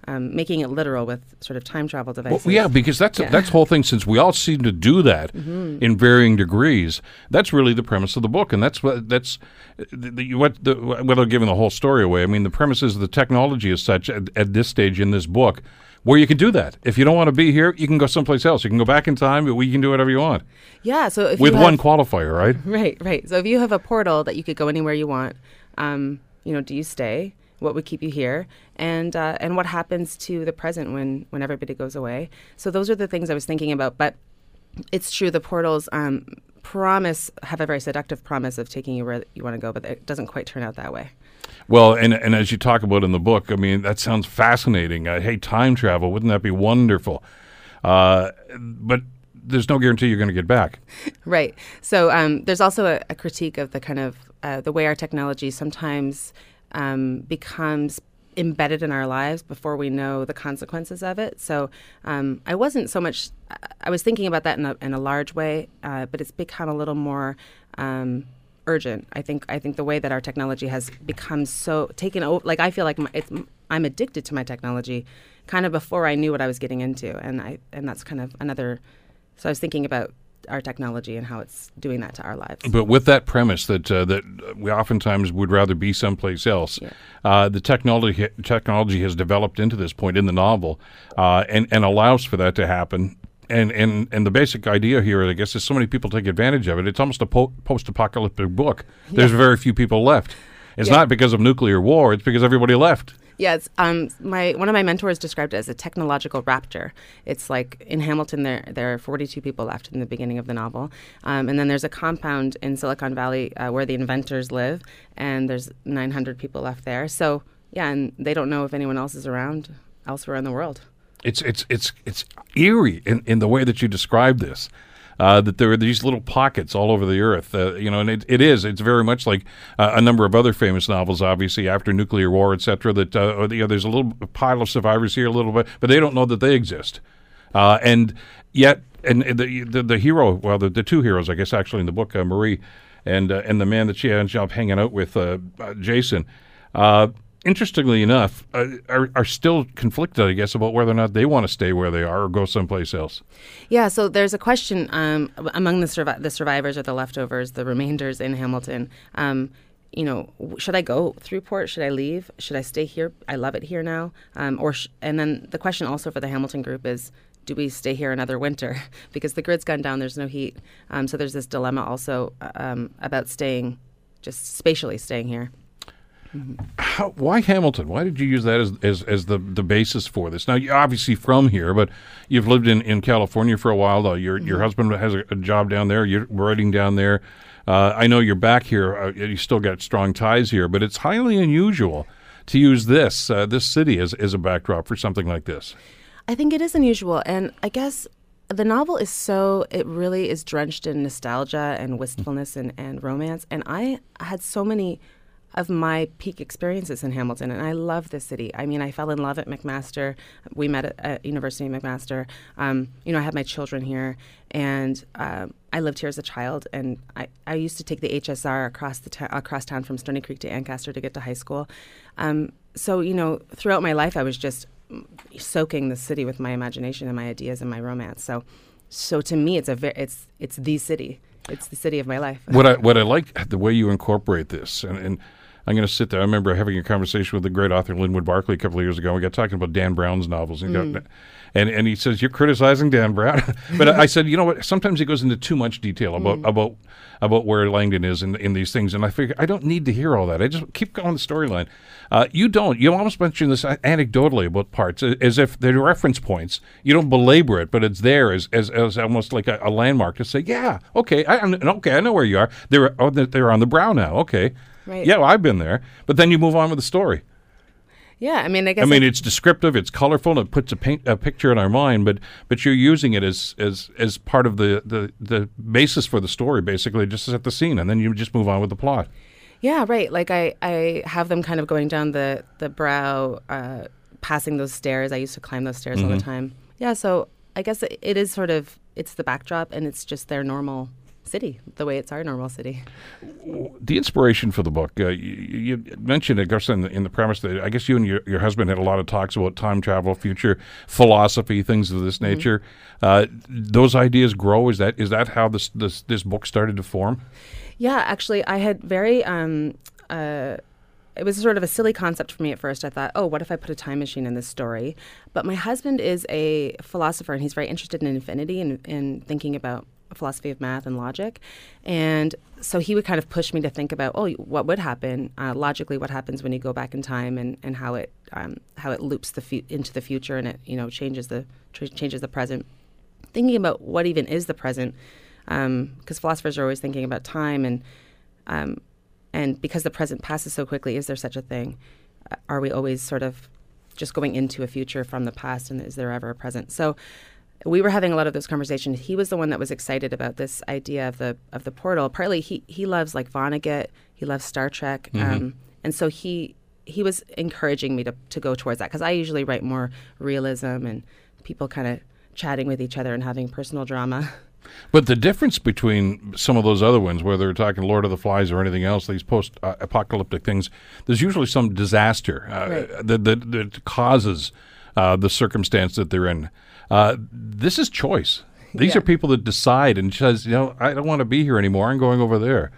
um, making it literal with sort of time travel devices. Well, yeah, because that's yeah. that's the whole thing. Since we all seem to do that mm-hmm. in varying degrees, that's really the premise of the book, and that's what that's the, the, what the, without giving the whole story away. I mean, the premise is the technology is such at, at this stage in this book where you can do that. If you don't want to be here, you can go someplace else. You can go back in time, but we can do whatever you want. Yeah. So with have, one qualifier, right? Right. Right. So if you have a portal that you could go anywhere you want, um, you know, do you stay? What would keep you here? And uh, and what happens to the present when when everybody goes away? So those are the things I was thinking about. But it's true. The portals. Um, promise have a very seductive promise of taking you where you want to go, but it doesn't quite turn out that way. Well, and and as you talk about in the book, I mean that sounds fascinating. Uh, hey, time travel, wouldn't that be wonderful? Uh, but there's no guarantee you're going to get back. Right. So um, there's also a, a, critique of the kind of uh, the way our technology sometimes um, becomes embedded in our lives before we know the consequences of it. So um, I wasn't so much. I was thinking about that in a, in a large way, uh, but it's become a little more um, urgent. I think I think the way that our technology has become so taken over, like I feel like my, I'm addicted to my technology, kind of before I knew what I was getting into, and I and that's kind of another. So I was thinking about our technology and how it's doing that to our lives. But with that premise that uh, that we oftentimes would rather be someplace else, yeah. uh, the technology technology has developed into this point in the novel, uh, and and allows for that to happen and and and the basic idea here, I guess, is so many people take advantage of it. It's almost a po- post-apocalyptic book. There's yeah. very few people left. It's yeah. not because of nuclear war. It's because everybody left. Yes, um, my one of my mentors described it as a technological rapture. It's like in Hamilton, there there are 42 people left in the beginning of the novel, um, and then there's a compound in Silicon Valley uh, where the inventors live, and there's 900 people left there. So yeah, and they don't know if anyone else is around elsewhere in the world. It's it's it's it's eerie in, in the way that you describe this. Uh, that there are these little pockets all over the earth, uh, you know, and it, it is. It's very much like uh, a number of other famous novels, obviously after nuclear war, etc. That uh, you know, there's a little pile of survivors here, a little bit, but they don't know that they exist, uh, and yet, and the, the, the hero, well, the, the two heroes, I guess, actually in the book, uh, Marie, and and the man that she ends up hanging out with, Jason interestingly enough, uh, are, are still conflicted, I guess, about whether or not they want to stay where they are or go someplace else. Yeah, so there's a question um, among the, survi- the survivors or the leftovers, the remainders in Hamilton. Um, you know, should I go through port? Should I leave? Should I stay here? I love it here now. Um, or sh- and then the question also for the Hamilton group is, do we stay here another winter? because the grid's gone down, there's no heat. Um, so there's this dilemma also uh, um, about staying, just spatially staying here. How, why Hamilton? Why did you use that as, as, as the, the basis for this? Now, you're obviously from here, but you've lived in, in California for a while, though. Your, mm-hmm. your husband has a, a, job down there. You're writing down there. Uh, I know you're back here. Uh, you still got strong ties here, but it's highly unusual to use this uh, this city as, as a backdrop for something like this. I think it is unusual, and I guess the novel is so it really is drenched in nostalgia and wistfulness and, and romance. And I had so many of my peak experiences in Hamilton, and I love the city. I mean, I fell in love at McMaster. We met at, at University of McMaster. Um, you know, I had my children here, and uh, I lived here as a child. And I, I used to take the HSR across the across town from Stoney Creek to Ancaster to get to high school. Um, so you know, throughout my life, I was just soaking the city with my imagination and my ideas and my romance. So, so to me, it's a ve- it's it's the city it's the city of my life. what I what I like the way you incorporate this, and, and I'm going to sit there. I remember having a conversation with the great author Linwood Barclay a couple of years ago. We got talking about Dan Brown's novels, and, mm. got, and, and he says you're criticizing Dan Brown, but I said, you know what? Sometimes he goes into too much detail about mm. about about where Langdon is in in these things, and I figure I don't need to hear all that. I just keep going the storyline. Uh, you don't. You almost mention this anecdotally about parts, as if they're reference points. You don't belabor it, but it's there as as, as almost like a, a landmark to say, yeah, okay, I, okay, I know where you are. They're oh, they're on the brow now. Okay, Right. Yeah, well, I've been there. But then you move on with the story. Yeah, I mean, I guess. I mean, it's descriptive, it's colorful, it puts a, paint, a picture in our mind, but but you're using it as as as part of the, the the basis for the story, basically, just to set the scene, and then you just move on with the plot. Yeah, right. Like I I have them kind of going down the the brow, uh, passing those stairs. I used to climb those stairs mm-hmm. all the mm-hmm. time. Yeah, so I guess it, it is sort of it's the backdrop, and it's just their normal city, the way it's our normal city. The inspiration for the book, uh, you, you, mentioned, it, guess, in the, in the premise that I guess you and your, your husband had a lot of talks about time travel, future philosophy, things of this mm-hmm. nature. Uh, those ideas grow. Is that is that how this this this book started to form? Yeah, actually, I had very. Um, uh, it was sort of a silly concept for me at first. I thought, oh, what if I put a time machine in this story? But my husband is a philosopher and he's very interested in infinity and in thinking about philosophy of math and logic. And so he would kind of push me to think about, oh, what would happen uh, logically? What happens when you go back in time, and, and how it um, how it loops the fu- into the future, and it you know changes the changes the present. Thinking about what even is the present, because um, philosophers are always thinking about time, and um, and because the present passes so quickly, is there such a thing? Uh, are we always sort of just going into a future from the past, and is there ever a present? So we were having a lot of those conversations. He was the one that was excited about this idea of the of the portal. Partly, he he loves like Vonnegut. He loves Star Trek, mm-hmm. um, and so he he was encouraging me to to go towards that because I usually write more realism and people kind of chatting with each other and having personal drama. But the difference between some of those other ones, whether they're talking Lord of the Flies or anything else, these post-apocalyptic things, there's usually some disaster uh, right. that, that, that causes uh, the circumstance that they're in. Uh, this is choice. These yeah. are people that decide and says, you know, I don't want to be here anymore. I'm going over there.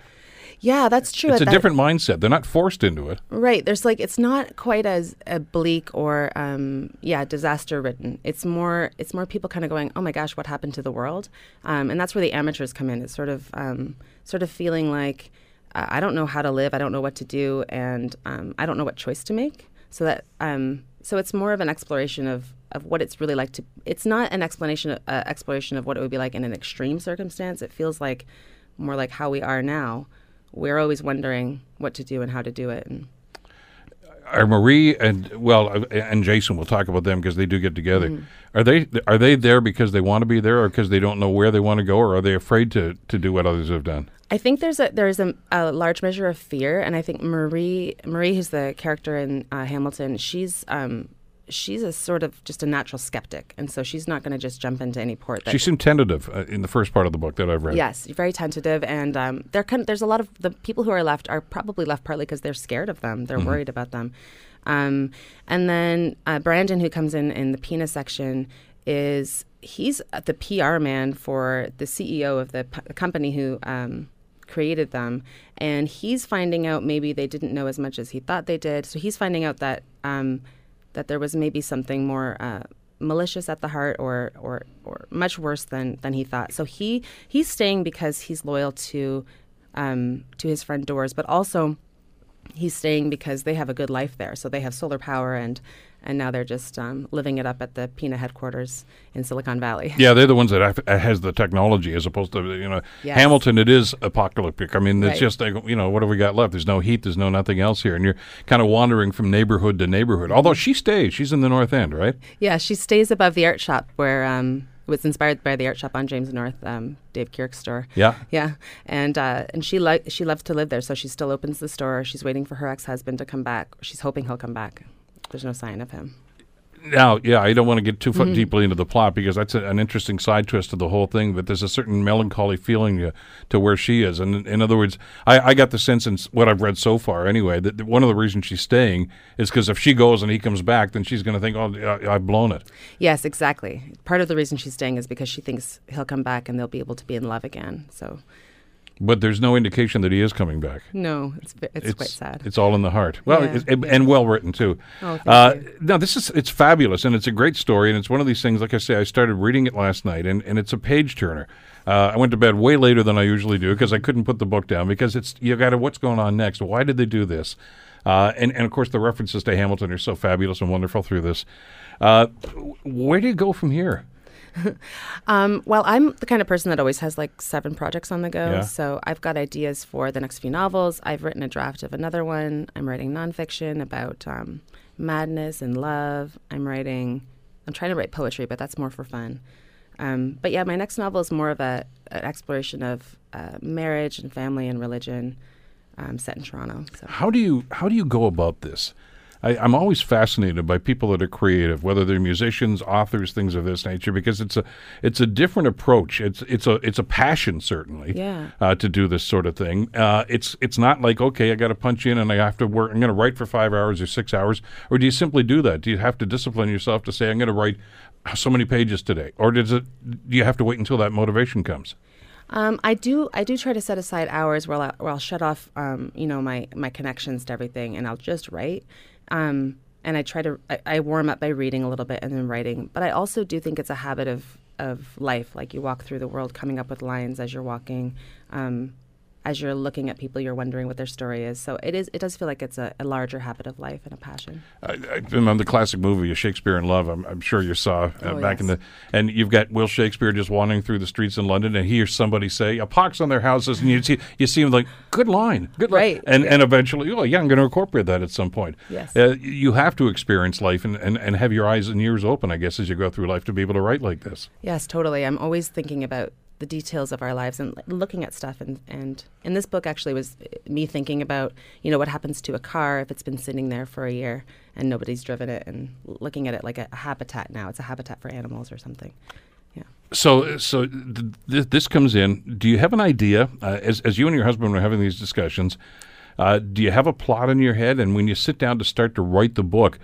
Yeah, that's true. It's a that, different mindset. They're not forced into it. Right. There's like it's not quite as uh, bleak or um, yeah, disaster written. It's more it's more people kind of going, oh my gosh, what happened to the world? Um, and that's where the amateurs come in. It's sort of um, sort of feeling like uh, I don't know how to live. I don't know what to do, and um, I don't know what choice to make. So that um, so it's more of an exploration of of what it's really like to. It's not an explanation uh, exploration of what it would be like in an extreme circumstance. It feels like more like how we are now. We're always wondering what to do and how to do it. And are Marie and well uh, and Jason we'll talk about them because they do get together. Mm. Are they are they there because they want to be there or because they don't know where they want to go or are they afraid to to do what others have done? I think there's a there's a, a large measure of fear, and I think Marie Marie, who's the character in uh, Hamilton, she's um, she's a sort of just a natural skeptic, and so she's not going to just jump into any port. That she seemed tentative uh, in the first part of the book that I've read. Yes, very tentative, and um, there kind of, there's a lot of the people who are left are probably left partly because they're scared of them, they're mm-hmm. worried about them, um, and then uh, Brandon, who comes in in the Pina section, is he's the PR man for the CEO of the p- company who. Um, created them and he's finding out maybe they didn't know as much as he thought they did so he's finding out that um, that there was maybe something more uh, malicious at the heart or, or, or much worse than, than he thought. So he, he's staying because he's loyal to, um, to his friend Doors, but also he's staying because they have a good life there. So they have solar power and and now they're just um, living it up at the Pina headquarters in Silicon Valley. Yeah, they're the ones that have, has the technology as opposed to you know yes. Hamilton. It is apocalyptic. I mean, it's right. just like, you know what have we got left? There's no heat. There's no nothing else here, and you're kind of wandering from neighborhood to neighborhood. Although she stays, she's in the North End, right? Yeah, she stays above the art shop where. Um, it was inspired by the art shop on James North, um, Dave Kirk's store. Yeah, yeah, and uh, and she li- she loves to live there, so she still opens the store. She's waiting for her ex husband to come back. She's hoping he'll come back. There's no sign of him. Now, yeah, I don't want to get too mm-hmm. deeply into the plot because that's a, an interesting side twist of the whole thing. But there's a certain melancholy feeling to, to where she is, and in other words, I, I got the sense in what I've read so far, anyway, that one of the reasons she's staying is because if she goes and he comes back, then she's going to think, "Oh, I've blown it." Yes, exactly. Part of the reason she's staying is because she thinks he'll come back and they'll be able to be in love again. So, But there's no indication that he is coming back. No, it's it's, it's quite sad. It's all in the heart. Well, yeah. it, and well written too. Oh, uh, you. No, this is it's fabulous, and it's a great story, and it's one of these things. Like I say, I started reading it last night, and, and it's a page turner. Uh, I went to bed way later than I usually do because I couldn't put the book down because it's you got to what's going on next? Why did they do this? Uh, and and of course the references to Hamilton are so fabulous and wonderful through this. Uh, where do you go from here? um, well, I'm the kind of person that always has like seven projects on the go. Yeah. So I've got ideas for the next few novels. I've written a draft of another one. I'm writing nonfiction about um, madness and love. I'm writing. I'm trying to write poetry, but that's more for fun. Um, but yeah, my next novel is more of a, an exploration of uh, marriage and family and religion, um, set in Toronto. So. How do you how do you go about this? I, am always fascinated by people that are creative, whether they're musicians, authors, things of this nature, because it's a it's a different approach. It's it's a it's a passion certainly yeah. uh, to do this sort of thing. Uh, it's it's not like okay, I got to punch in and I have to work. I'm going to write for five hours or six hours, or do you simply do that? Do you have to discipline yourself to say I'm going to write so many pages today, or does it? Do you have to wait until that motivation comes? Um, I do. I do try to set aside hours where I'll, where I'll shut off, um, you know, my my connections to everything, and I'll just write. Um, and I try to I, I, warm up by reading a little bit and then writing. But I also do think it's a habit of of life. Like you walk through the world, coming up with lines as you're walking. Um, as you're looking at people, you're wondering what their story is. So it is. It does feel like it's a, a larger habit of life and a passion. I, I remember the classic movie, Shakespeare in Love. I'm, I'm sure you saw uh, oh, back yes. in the. And you've got Will Shakespeare just wandering through the streets in London, and he hears somebody say a pox on their houses, and you see you see him like, good line, good line, right. and yeah. and eventually, oh yeah, I'm going to incorporate that at some point. Yes, uh, you have to experience life and, and and have your eyes and ears open, I guess, as you go through life to be able to write like this. Yes, totally. I'm always thinking about the details of our lives and looking at stuff. And and in this book actually was me thinking about you know what happens to a car if it's been sitting there for a year and nobody's driven it and looking at it like a, a habitat now. It's a habitat for animals or something. Yeah. So so th- th- this comes in. Do you have an idea uh, as as you and your husband were having these discussions uh, do you have a plot in your head? And when you sit down to start to write the book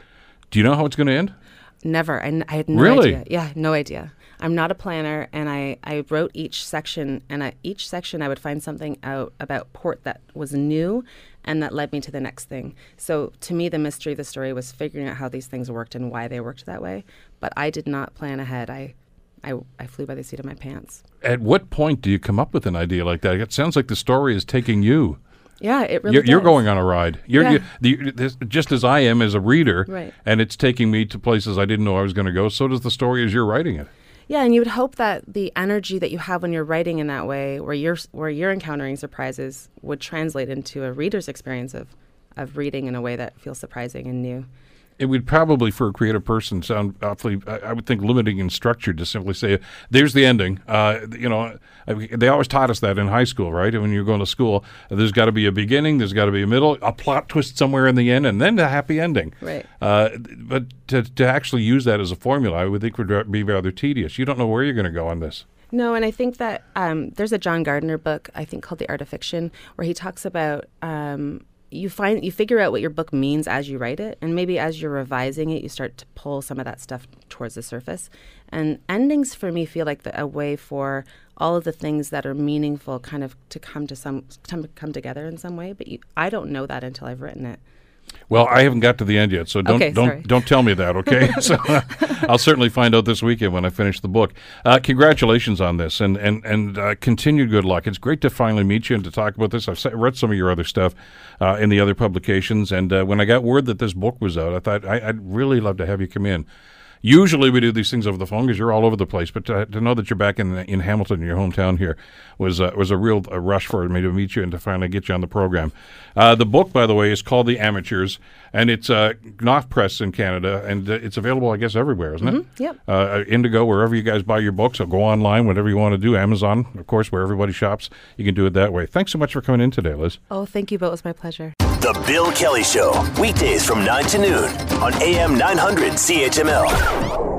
do you know how it's going to end? Never. I, n- I had no really? idea. Yeah no idea I'm not a planner, and I, I wrote each section, and I, each section I would find something out about port that was new and that led me to the next thing. So to me, the mystery of the story was figuring out how these things worked and why they worked that way. But I did not plan ahead. I, I, I flew by the seat of my pants. At what point do you come up with an idea like that? It sounds like the story is taking you. Yeah, it really. You're, you're going on a ride. You're, yeah. you, this, just as I am as a reader, right. and it's taking me to places I didn't know I was going to go. So does the story as you're writing it. Yeah, and you would hope that the energy that you have when you're writing in that way, where you're where you're encountering surprises, would translate into a reader's experience of of reading in a way that feels surprising and new it would probably for a creative person sound awfully I, I would think limiting and structured to simply say there's the ending. Uh, you know they always taught us that in high school right? When you're going to school there's got to be a beginning there's got to be a middle a plot twist somewhere in the end and then a happy ending. Right. Uh, but to, to actually use that as a formula I would think would be rather tedious. You don't know where you're going to go on this. No, and I think that um, there's a John Gardner book I think called The Art of Fiction where he talks about um, you find you figure out what your book means as you write it and maybe as you're revising it you start to pull some of that stuff towards the surface. And endings for me feel like the, a way for all of the things that are meaningful kind of to come to some to come together in some way but you, i don't know that until i've written it well, I haven't got to the end yet, so don't okay, don't don't tell me that, okay? so uh, I'll certainly find out this weekend when I finish the book. Uh, congratulations on this, and and and uh, continued good luck. It's great to finally meet you and to talk about this. I've read some of your other stuff uh, in the other publications, and uh, when I got word that this book was out, I thought I, would really love to have you come in Usually we do these things over the phone because you're all over the place. But to, to, know that you're back in in Hamilton, your hometown here, was uh, was a real a rush for me to meet you and to finally get you on the program. Uh, the book, by the way, is called The Amateurs, and it's uh, Knopf Press in Canada, and uh, it's available, I guess, everywhere, isn't mm-hmm. it? Yep. Uh, Indigo, wherever you guys buy your books, or go online, whatever you want to do. Amazon, of course, where everybody shops, you can do it that way. Thanks so much for coming in today, Liz. Oh, thank you, Bill. It was my pleasure. The Bill Kelly Show, weekdays from 9 to noon on AM 900 CHML.